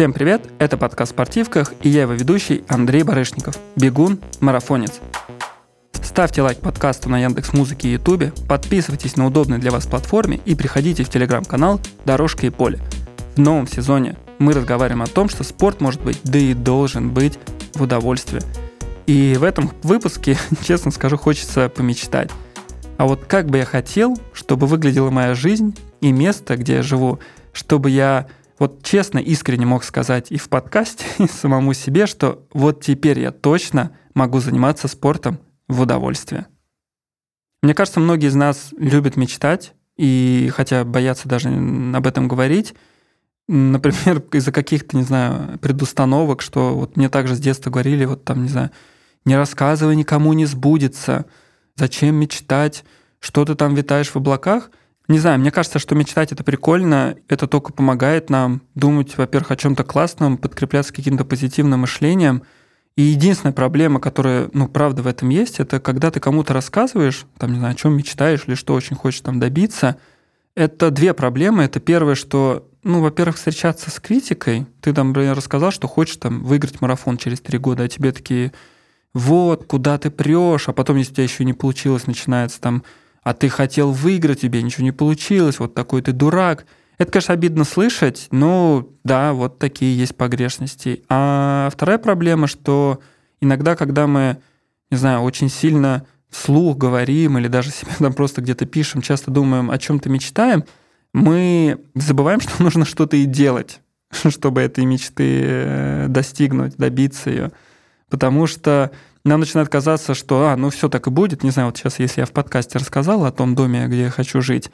Всем привет, это подкаст «Спортивках» и я его ведущий Андрей Барышников, бегун, марафонец. Ставьте лайк подкасту на Яндекс Музыке и Ютубе, подписывайтесь на удобной для вас платформе и приходите в телеграм-канал «Дорожка и поле». В новом сезоне мы разговариваем о том, что спорт может быть, да и должен быть в удовольствие. И в этом выпуске, честно скажу, хочется помечтать. А вот как бы я хотел, чтобы выглядела моя жизнь и место, где я живу, чтобы я вот честно, искренне мог сказать и в подкасте, и самому себе, что вот теперь я точно могу заниматься спортом в удовольствие. Мне кажется, многие из нас любят мечтать, и хотя боятся даже об этом говорить, например, из-за каких-то, не знаю, предустановок, что вот мне также с детства говорили, вот там, не знаю, не рассказывай никому, не сбудется, зачем мечтать, что ты там витаешь в облаках. Не знаю, мне кажется, что мечтать это прикольно, это только помогает нам думать, во-первых, о чем-то классном, подкрепляться каким-то позитивным мышлением. И единственная проблема, которая, ну, правда в этом есть, это когда ты кому-то рассказываешь, там, не знаю, о чем мечтаешь или что очень хочешь там добиться, это две проблемы. Это первое, что, ну, во-первых, встречаться с критикой. Ты там, например, рассказал, что хочешь там выиграть марафон через три года, а тебе такие, вот, куда ты прешь, а потом, если у тебя еще не получилось, начинается там а ты хотел выиграть, тебе ничего не получилось, вот такой ты дурак. Это, конечно, обидно слышать, но да, вот такие есть погрешности. А вторая проблема, что иногда, когда мы, не знаю, очень сильно вслух говорим или даже себе там просто где-то пишем, часто думаем, о чем-то мечтаем, мы забываем, что нужно что-то и делать, чтобы этой мечты э, достигнуть, добиться ее. Потому что нам начинает казаться, что, а, ну все так и будет. Не знаю, вот сейчас, если я в подкасте рассказал о том доме, где я хочу жить,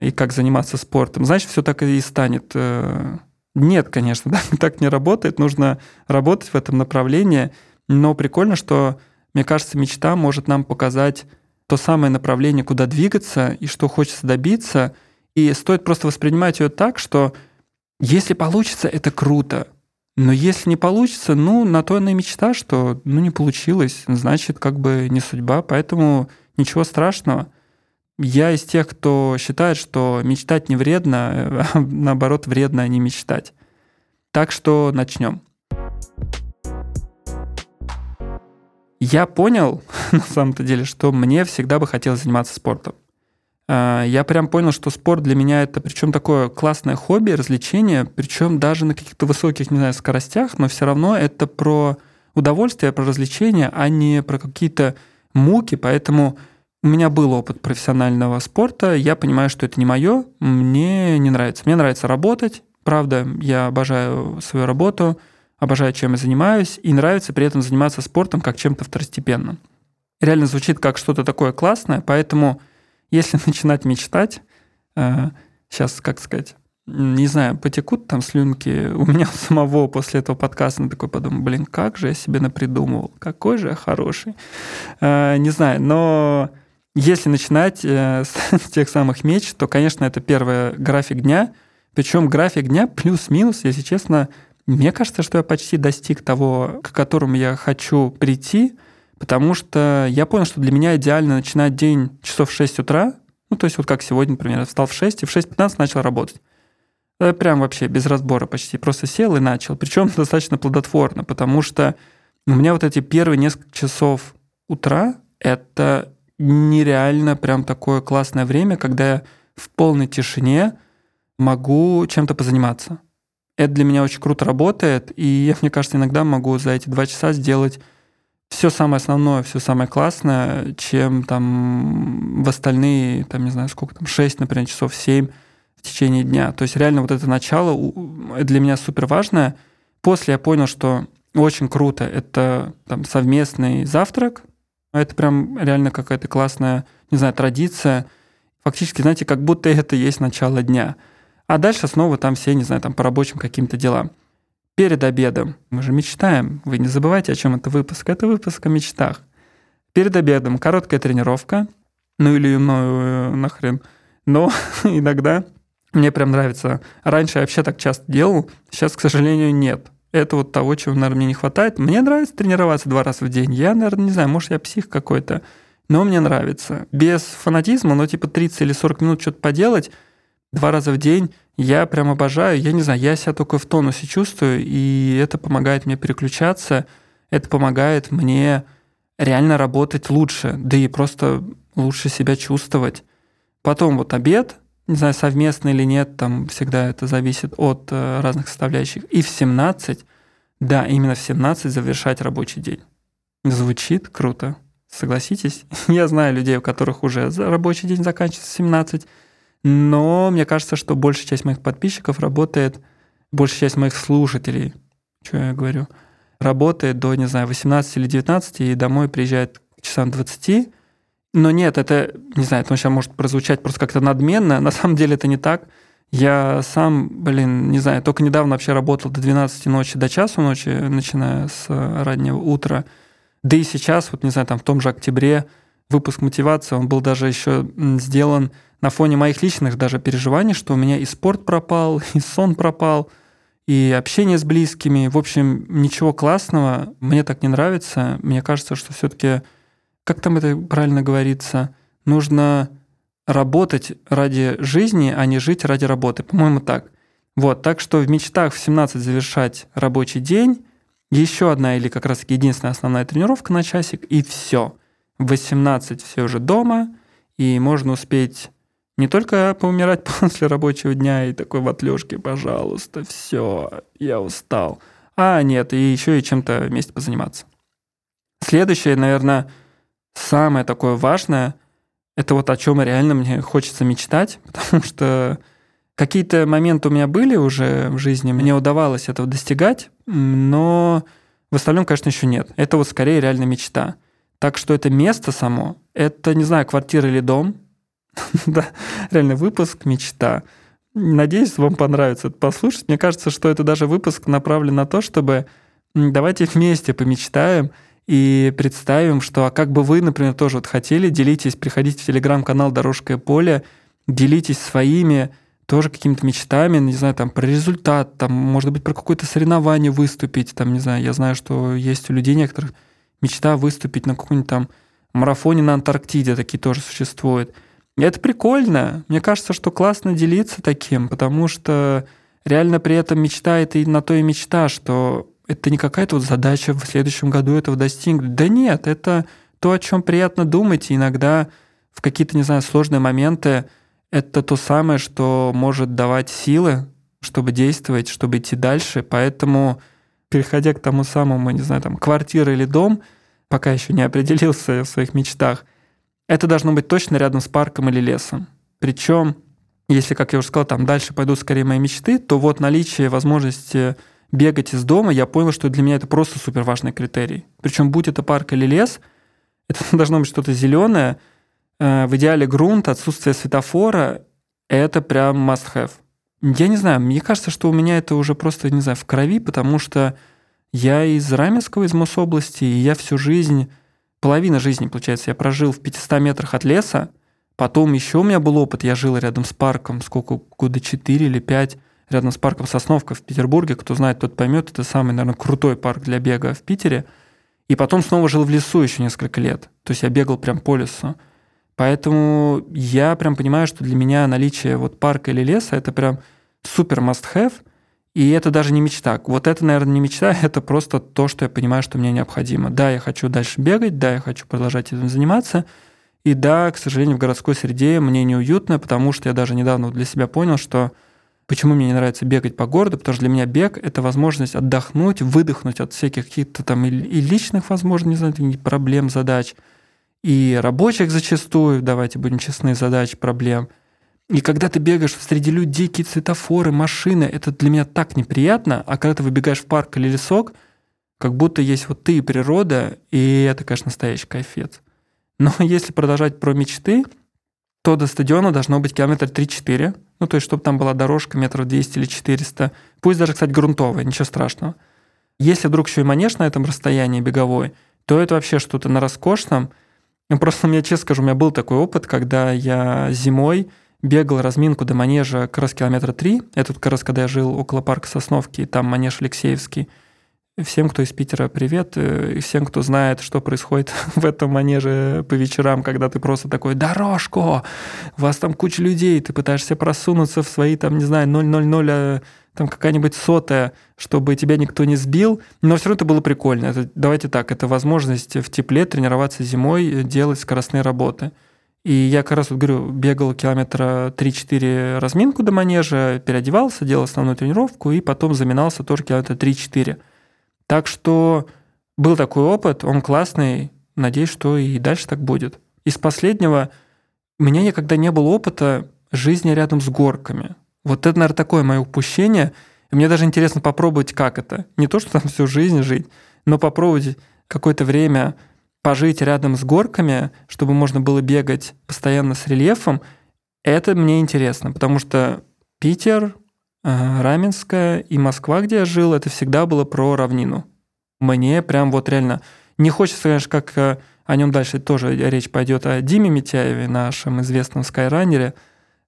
и как заниматься спортом, значит, все так и станет. Э, нет, конечно, да, так не работает. Нужно работать в этом направлении. Но прикольно, что, мне кажется, мечта может нам показать то самое направление, куда двигаться и что хочется добиться. И стоит просто воспринимать ее так, что если получится, это круто. Но если не получится, ну, на то она и мечта, что ну, не получилось, значит, как бы не судьба, поэтому ничего страшного. Я из тех, кто считает, что мечтать не вредно, а наоборот вредно а не мечтать. Так что начнем. Я понял, на самом-то деле, что мне всегда бы хотелось заниматься спортом. А, я прям понял, что спорт для меня это причем такое классное хобби, развлечение, причем даже на каких-то высоких, не знаю, скоростях, но все равно это про удовольствие, про развлечение, а не про какие-то муки, поэтому у меня был опыт профессионального спорта, я понимаю, что это не мое, мне не нравится. Мне нравится работать, правда, я обожаю свою работу, обожаю, чем я занимаюсь, и нравится при этом заниматься спортом как чем-то второстепенным. Реально звучит как что-то такое классное, поэтому если начинать мечтать, сейчас, э, как сказать, не знаю, потекут там слюнки у меня самого после этого подкаста, на такой подумал, блин, как же я себе напридумывал, какой же я хороший. Э, не знаю, но если начинать э, с тех самых меч, то, конечно, это первый график дня, причем график дня плюс-минус, если честно, мне кажется, что я почти достиг того, к которому я хочу прийти, потому что я понял, что для меня идеально начинать день часов в 6 утра, ну, то есть вот как сегодня, например, я встал в 6 и в 6.15 начал работать. Прям вообще без разбора почти. Просто сел и начал. Причем достаточно плодотворно, потому что у меня вот эти первые несколько часов утра — это нереально прям такое классное время, когда я в полной тишине могу чем-то позаниматься. Это для меня очень круто работает, и я, мне кажется, иногда могу за эти два часа сделать все самое основное, все самое классное, чем там в остальные, там, не знаю, сколько там, 6, например, часов, 7 в течение дня. То есть реально вот это начало для меня супер важное. После я понял, что очень круто это там совместный завтрак. Это прям реально какая-то классная, не знаю, традиция. Фактически, знаете, как будто это есть начало дня. А дальше снова там все, не знаю, там по рабочим каким-то делам перед обедом. Мы же мечтаем. Вы не забывайте, о чем это выпуск. Это выпуск о мечтах. Перед обедом короткая тренировка. Ну или ну нахрен. Но иногда мне прям нравится. Раньше я вообще так часто делал, сейчас, к сожалению, нет. Это вот того, чего, наверное, мне не хватает. Мне нравится тренироваться два раза в день. Я, наверное, не знаю, может, я псих какой-то. Но мне нравится. Без фанатизма, но типа 30 или 40 минут что-то поделать, два раза в день я прям обожаю. Я не знаю, я себя только в тонусе чувствую, и это помогает мне переключаться, это помогает мне реально работать лучше, да и просто лучше себя чувствовать. Потом вот обед, не знаю, совместно или нет, там всегда это зависит от э, разных составляющих. И в 17, да, именно в 17 завершать рабочий день. Звучит круто. Согласитесь? Я знаю людей, у которых уже рабочий день заканчивается в 17, но мне кажется, что большая часть моих подписчиков работает, большая часть моих слушателей, что я говорю, работает до, не знаю, 18 или 19 и домой приезжает к часам 20, но нет, это, не знаю, это сейчас может прозвучать просто как-то надменно. На самом деле это не так. Я сам, блин, не знаю, только недавно вообще работал до 12 ночи, до часу ночи, начиная с раннего утра. Да и сейчас, вот не знаю, там в том же октябре выпуск мотивации, он был даже еще сделан на фоне моих личных даже переживаний, что у меня и спорт пропал, и сон пропал, и общение с близкими. В общем, ничего классного. Мне так не нравится. Мне кажется, что все-таки как там это правильно говорится, нужно работать ради жизни, а не жить ради работы. По-моему, так. Вот, так что в мечтах в 17 завершать рабочий день, еще одна или как раз единственная основная тренировка на часик, и все. В 18 все уже дома, и можно успеть не только поумирать после рабочего дня и такой в отлежке, пожалуйста, все, я устал. А нет, и еще и чем-то вместе позаниматься. Следующее, наверное, самое такое важное, это вот о чем реально мне хочется мечтать, потому что какие-то моменты у меня были уже в жизни, мне удавалось этого достигать, но в остальном, конечно, еще нет. Это вот скорее реально мечта. Так что это место само, это, не знаю, квартира или дом, да, реально выпуск «Мечта». Надеюсь, вам понравится это послушать. Мне кажется, что это даже выпуск направлен на то, чтобы давайте вместе помечтаем – и представим, что а как бы вы, например, тоже вот хотели, делитесь, приходите в телеграм-канал «Дорожка и поле», делитесь своими тоже какими-то мечтами, не знаю, там, про результат, там, может быть, про какое-то соревнование выступить, там, не знаю, я знаю, что есть у людей некоторых мечта выступить на каком-нибудь там марафоне на Антарктиде, такие тоже существуют. И это прикольно. Мне кажется, что классно делиться таким, потому что реально при этом мечта — это и на то и мечта, что это не какая-то вот задача в следующем году этого достигнуть. Да нет, это то, о чем приятно думать, и иногда в какие-то, не знаю, сложные моменты это то самое, что может давать силы, чтобы действовать, чтобы идти дальше. Поэтому, переходя к тому самому, не знаю, там, квартира или дом, пока еще не определился в своих мечтах, это должно быть точно рядом с парком или лесом. Причем, если, как я уже сказал, там дальше пойдут скорее мои мечты, то вот наличие возможности бегать из дома, я понял, что для меня это просто супер важный критерий. Причем будь это парк или лес, это должно быть что-то зеленое, э, в идеале грунт, отсутствие светофора, это прям must have. Я не знаю, мне кажется, что у меня это уже просто, не знаю, в крови, потому что я из Раменского, из Мособласти, и я всю жизнь, половина жизни, получается, я прожил в 500 метрах от леса, потом еще у меня был опыт, я жил рядом с парком, сколько, года 4 или 5, рядом с парком Сосновка в Петербурге. Кто знает, тот поймет. Это самый, наверное, крутой парк для бега в Питере. И потом снова жил в лесу еще несколько лет. То есть я бегал прям по лесу. Поэтому я прям понимаю, что для меня наличие вот парка или леса это прям супер must have. И это даже не мечта. Вот это, наверное, не мечта, это просто то, что я понимаю, что мне необходимо. Да, я хочу дальше бегать, да, я хочу продолжать этим заниматься. И да, к сожалению, в городской среде мне неуютно, потому что я даже недавно для себя понял, что Почему мне не нравится бегать по городу? Потому что для меня бег – это возможность отдохнуть, выдохнуть от всяких каких-то там и, личных, возможно, не знаю, проблем, задач, и рабочих зачастую, давайте будем честны, задач, проблем. И когда ты бегаешь среди людей, какие-то светофоры, машины, это для меня так неприятно, а когда ты выбегаешь в парк или лесок, как будто есть вот ты и природа, и это, конечно, настоящий кайфец. Но если продолжать про мечты, то до стадиона должно быть километр 3-4, ну, то есть, чтобы там была дорожка метров 200 или 400. Пусть даже, кстати, грунтовая, ничего страшного. Если вдруг еще и манеж на этом расстоянии беговой, то это вообще что-то на роскошном. Ну, просто мне, честно скажу, у меня был такой опыт, когда я зимой бегал разминку до манежа как раз километра три. Это как раз когда я жил около парка Сосновки, там манеж Алексеевский. Всем, кто из Питера, привет. Э, и всем, кто знает, что происходит в этом манеже по вечерам, когда ты просто такой, дорожку, у вас там куча людей, ты пытаешься просунуться в свои, там, не знаю, 000, а, там какая-нибудь сотая, чтобы тебя никто не сбил. Но все равно это было прикольно. Это, давайте так, это возможность в тепле тренироваться зимой, делать скоростные работы. И я как раз вот говорю, бегал километра 3-4 разминку до манежа, переодевался, делал основную тренировку и потом заминался тоже километра 3-4. Так что был такой опыт, он классный, надеюсь, что и дальше так будет. Из последнего у меня никогда не было опыта жизни рядом с горками. Вот это, наверное, такое мое упущение. И мне даже интересно попробовать, как это. Не то, что там всю жизнь жить, но попробовать какое-то время пожить рядом с горками, чтобы можно было бегать постоянно с рельефом, это мне интересно, потому что Питер, Раменская и Москва, где я жил, это всегда было про равнину. Мне прям вот реально... Не хочется, конечно, как э, о нем дальше тоже речь пойдет о Диме Митяеве, нашем известном скайранере.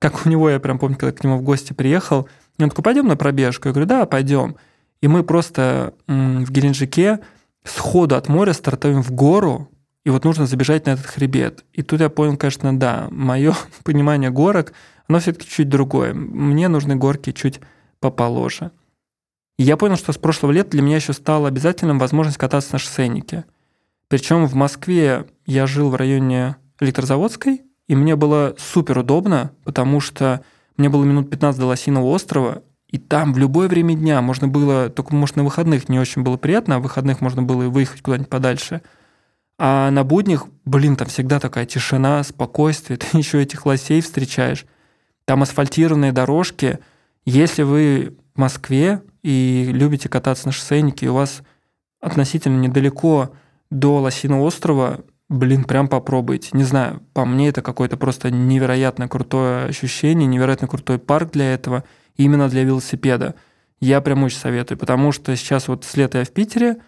Как у него, я прям помню, когда к нему в гости приехал, и он такой, пойдем на пробежку? Я говорю, да, пойдем. И мы просто в Геленджике сходу от моря стартуем в гору, и вот нужно забежать на этот хребет. И тут я понял, конечно, да, мое понимание горок – оно все-таки чуть другое. Мне нужны горки чуть поположе. И я понял, что с прошлого лета для меня еще стала обязательным возможность кататься на шоссейнике. Причем в Москве я жил в районе Электрозаводской, и мне было супер удобно, потому что мне было минут 15 до Лосиного острова, и там в любое время дня можно было, только, может, на выходных не очень было приятно, а в выходных можно было и выехать куда-нибудь подальше. А на буднях, блин, там всегда такая тишина, спокойствие, ты еще этих лосей встречаешь. Там асфальтированные дорожки. Если вы в Москве и любите кататься на шоссейнике, и у вас относительно недалеко до Лосиного острова, блин, прям попробуйте. Не знаю, по мне это какое-то просто невероятно крутое ощущение, невероятно крутой парк для этого, именно для велосипеда. Я прям очень советую, потому что сейчас вот с лета я в Питере,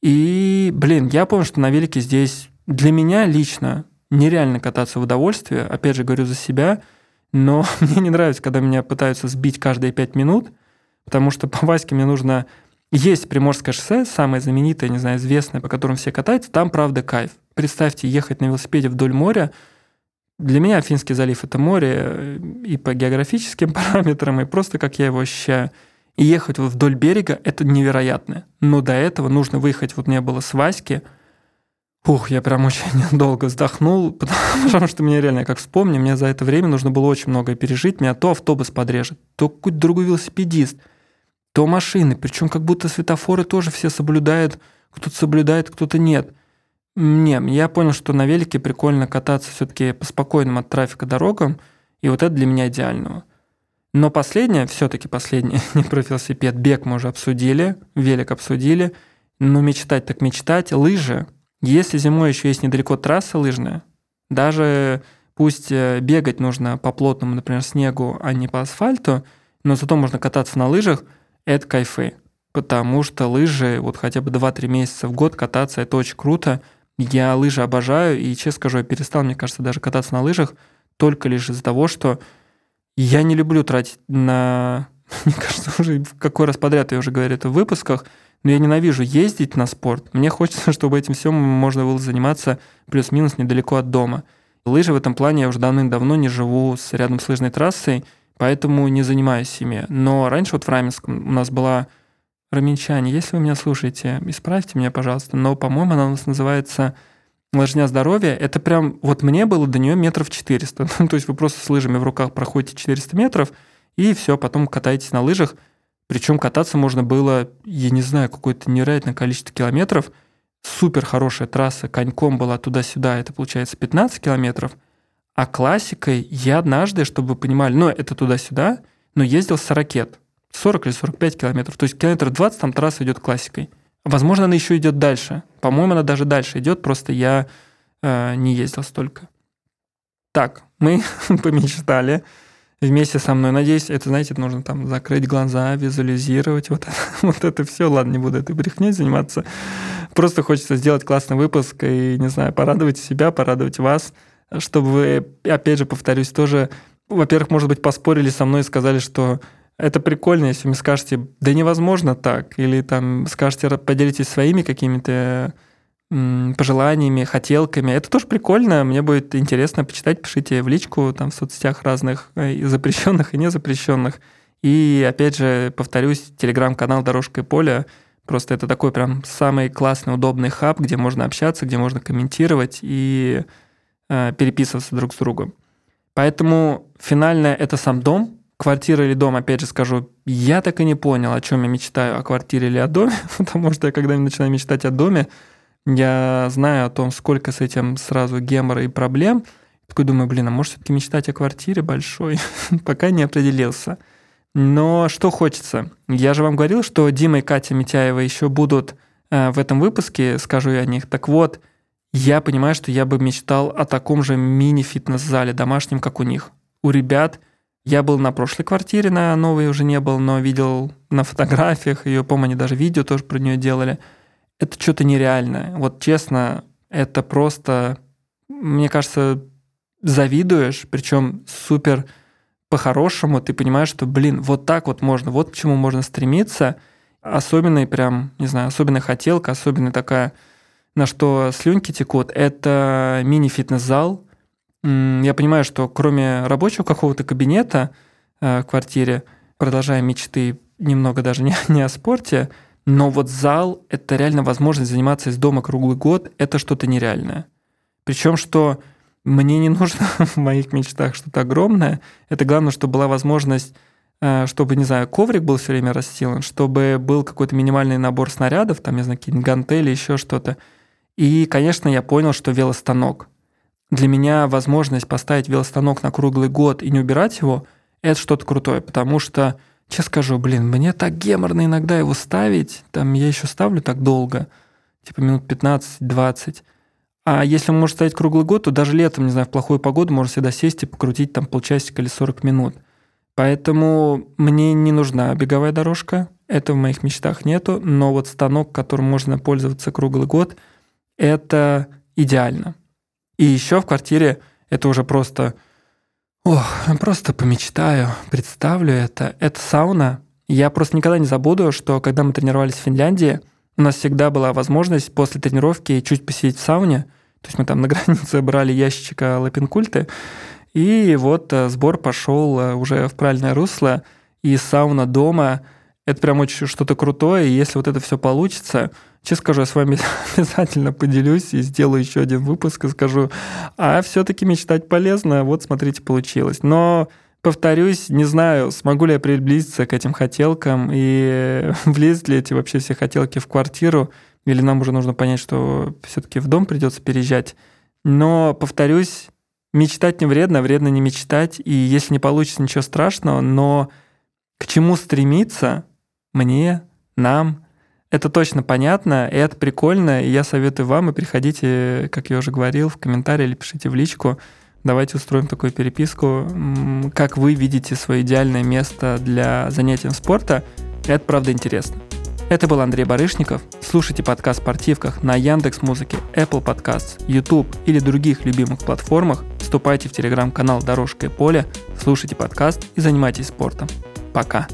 и, блин, я понял, что на велике здесь для меня лично нереально кататься в удовольствие. Опять же, говорю за себя – но мне не нравится, когда меня пытаются сбить каждые пять минут, потому что по Ваське мне нужно... Есть Приморское шоссе, самое знаменитое, не знаю, известное, по которому все катаются, там, правда, кайф. Представьте, ехать на велосипеде вдоль моря. Для меня Финский залив – это море э, и по географическим параметрам, и просто как я его ощущаю. И ехать вот вдоль берега – это невероятно. Но до этого нужно выехать, вот мне было с Васьки – Ух, я прям очень долго вздохнул, потому что мне реально, как вспомню, мне за это время нужно было очень многое пережить. Меня то автобус подрежет, то какой-то другой велосипедист, то машины. Причем как будто светофоры тоже все соблюдают. Кто-то соблюдает, кто-то нет. Не, я понял, что на велике прикольно кататься все-таки по спокойным от трафика дорогам, и вот это для меня идеального. Но последнее, все-таки последнее, не про велосипед, бег мы уже обсудили, велик обсудили, но мечтать так мечтать, лыжи – если зимой еще есть недалеко трасса лыжная, даже пусть э, бегать нужно по плотному, например, снегу, а не по асфальту, но зато можно кататься на лыжах, это кайфы. Потому что лыжи, вот хотя бы 2-3 месяца в год кататься, это очень круто. Я лыжи обожаю, и, честно скажу, я перестал, мне кажется, даже кататься на лыжах только лишь из-за того, что я не люблю тратить на... Мне кажется, уже какой раз подряд я уже говорю это в выпусках – но я ненавижу ездить на спорт. Мне хочется, чтобы этим всем можно было заниматься плюс-минус недалеко от дома. Лыжи в этом плане я уже давным-давно не живу с, рядом с лыжной трассой, поэтому не занимаюсь ими. Но раньше вот в Раменском у нас была Раменчане, если вы меня слушаете, исправьте меня, пожалуйста, но, по-моему, она у нас называется лыжня здоровья. Это прям, вот мне было до нее метров 400. То есть вы просто с лыжами в руках проходите 400 метров, и все, потом катаетесь на лыжах – причем кататься можно было, я не знаю, какое-то невероятное количество километров. Супер хорошая трасса, коньком была туда-сюда, это получается 15 километров. А классикой я однажды, чтобы вы понимали, ну, это туда-сюда, но ездил с ракет. 40 или 45 километров. То есть километров 20 там трасса идет классикой. Возможно, она еще идет дальше. По-моему, она даже дальше идет, просто я э, не ездил столько. Так, мы помечтали вместе со мной. Надеюсь, это, знаете, нужно там закрыть глаза, визуализировать, вот это, вот это все. Ладно, не буду этой брехней заниматься. Просто хочется сделать классный выпуск и, не знаю, порадовать себя, порадовать вас, чтобы вы, опять же, повторюсь, тоже, во-первых, может быть, поспорили со мной и сказали, что это прикольно, если вы скажете, да невозможно так, или там скажете, поделитесь своими какими-то пожеланиями, хотелками. Это тоже прикольно, мне будет интересно почитать, пишите в личку там в соцсетях разных, э, и запрещенных и незапрещенных. И опять же, повторюсь, телеграм-канал «Дорожка и поле», просто это такой прям самый классный, удобный хаб, где можно общаться, где можно комментировать и э, переписываться друг с другом. Поэтому финальное – это сам дом, квартира или дом, опять же скажу, я так и не понял, о чем я мечтаю, о квартире или о доме, потому что я когда начинаю мечтать о доме, я знаю о том, сколько с этим сразу гемора и проблем. Такой думаю, блин, а может все-таки мечтать о квартире большой? Пока не определился. Но что хочется? Я же вам говорил, что Дима и Катя Митяева еще будут э, в этом выпуске, скажу я о них. Так вот, я понимаю, что я бы мечтал о таком же мини-фитнес-зале домашнем, как у них. У ребят я был на прошлой квартире, на новой уже не был, но видел на фотографиях ее, по-моему, они даже видео тоже про нее делали – это что-то нереальное. Вот честно, это просто, мне кажется, завидуешь, причем супер по-хорошему, ты понимаешь, что, блин, вот так вот можно, вот к чему можно стремиться. Особенный прям, не знаю, особенная хотелка, особенная такая, на что слюнки текут, это мини-фитнес-зал. Я понимаю, что кроме рабочего какого-то кабинета э, в квартире, продолжая мечты немного даже не, не о спорте, но вот зал — это реально возможность заниматься из дома круглый год, это что-то нереальное. Причем, что мне не нужно в моих мечтах что-то огромное. Это главное, чтобы была возможность, э, чтобы, не знаю, коврик был все время расстилан, чтобы был какой-то минимальный набор снарядов, там, не знаю, какие-нибудь гантели, еще что-то. И, конечно, я понял, что велостанок. Для меня возможность поставить велостанок на круглый год и не убирать его — это что-то крутое, потому что Сейчас скажу, блин, мне так геморно иногда его ставить, там я еще ставлю так долго, типа минут 15-20. А если он может ставить круглый год, то даже летом, не знаю, в плохую погоду можно всегда сесть и покрутить там полчасика или 40 минут. Поэтому мне не нужна беговая дорожка, это в моих мечтах нету, но вот станок, которым можно пользоваться круглый год, это идеально. И еще в квартире это уже просто Ох, просто помечтаю, представлю это. Это сауна. Я просто никогда не забуду, что когда мы тренировались в Финляндии, у нас всегда была возможность после тренировки чуть посидеть в сауне. То есть мы там на границе брали ящичка лапинкульты, и вот э, сбор пошел э, уже в правильное русло, и сауна дома — это прям очень что-то крутое, и если вот это все получится, Честно скажу, я с вами обязательно поделюсь и сделаю еще один выпуск и скажу, а все-таки мечтать полезно, вот смотрите, получилось. Но повторюсь, не знаю, смогу ли я приблизиться к этим хотелкам и влезут ли эти вообще все хотелки в квартиру, или нам уже нужно понять, что все-таки в дом придется переезжать. Но, повторюсь, мечтать не вредно, вредно не мечтать, и если не получится, ничего страшного, но к чему стремиться мне, нам, это точно понятно, и это прикольно, и я советую вам, и приходите, как я уже говорил, в комментарии или пишите в личку, давайте устроим такую переписку, как вы видите свое идеальное место для занятия спорта, это правда интересно. Это был Андрей Барышников. Слушайте подкаст в «Спортивках» на Яндекс Музыке, Apple Podcasts, YouTube или других любимых платформах. Вступайте в телеграм-канал «Дорожка и поле», слушайте подкаст и занимайтесь спортом. Пока.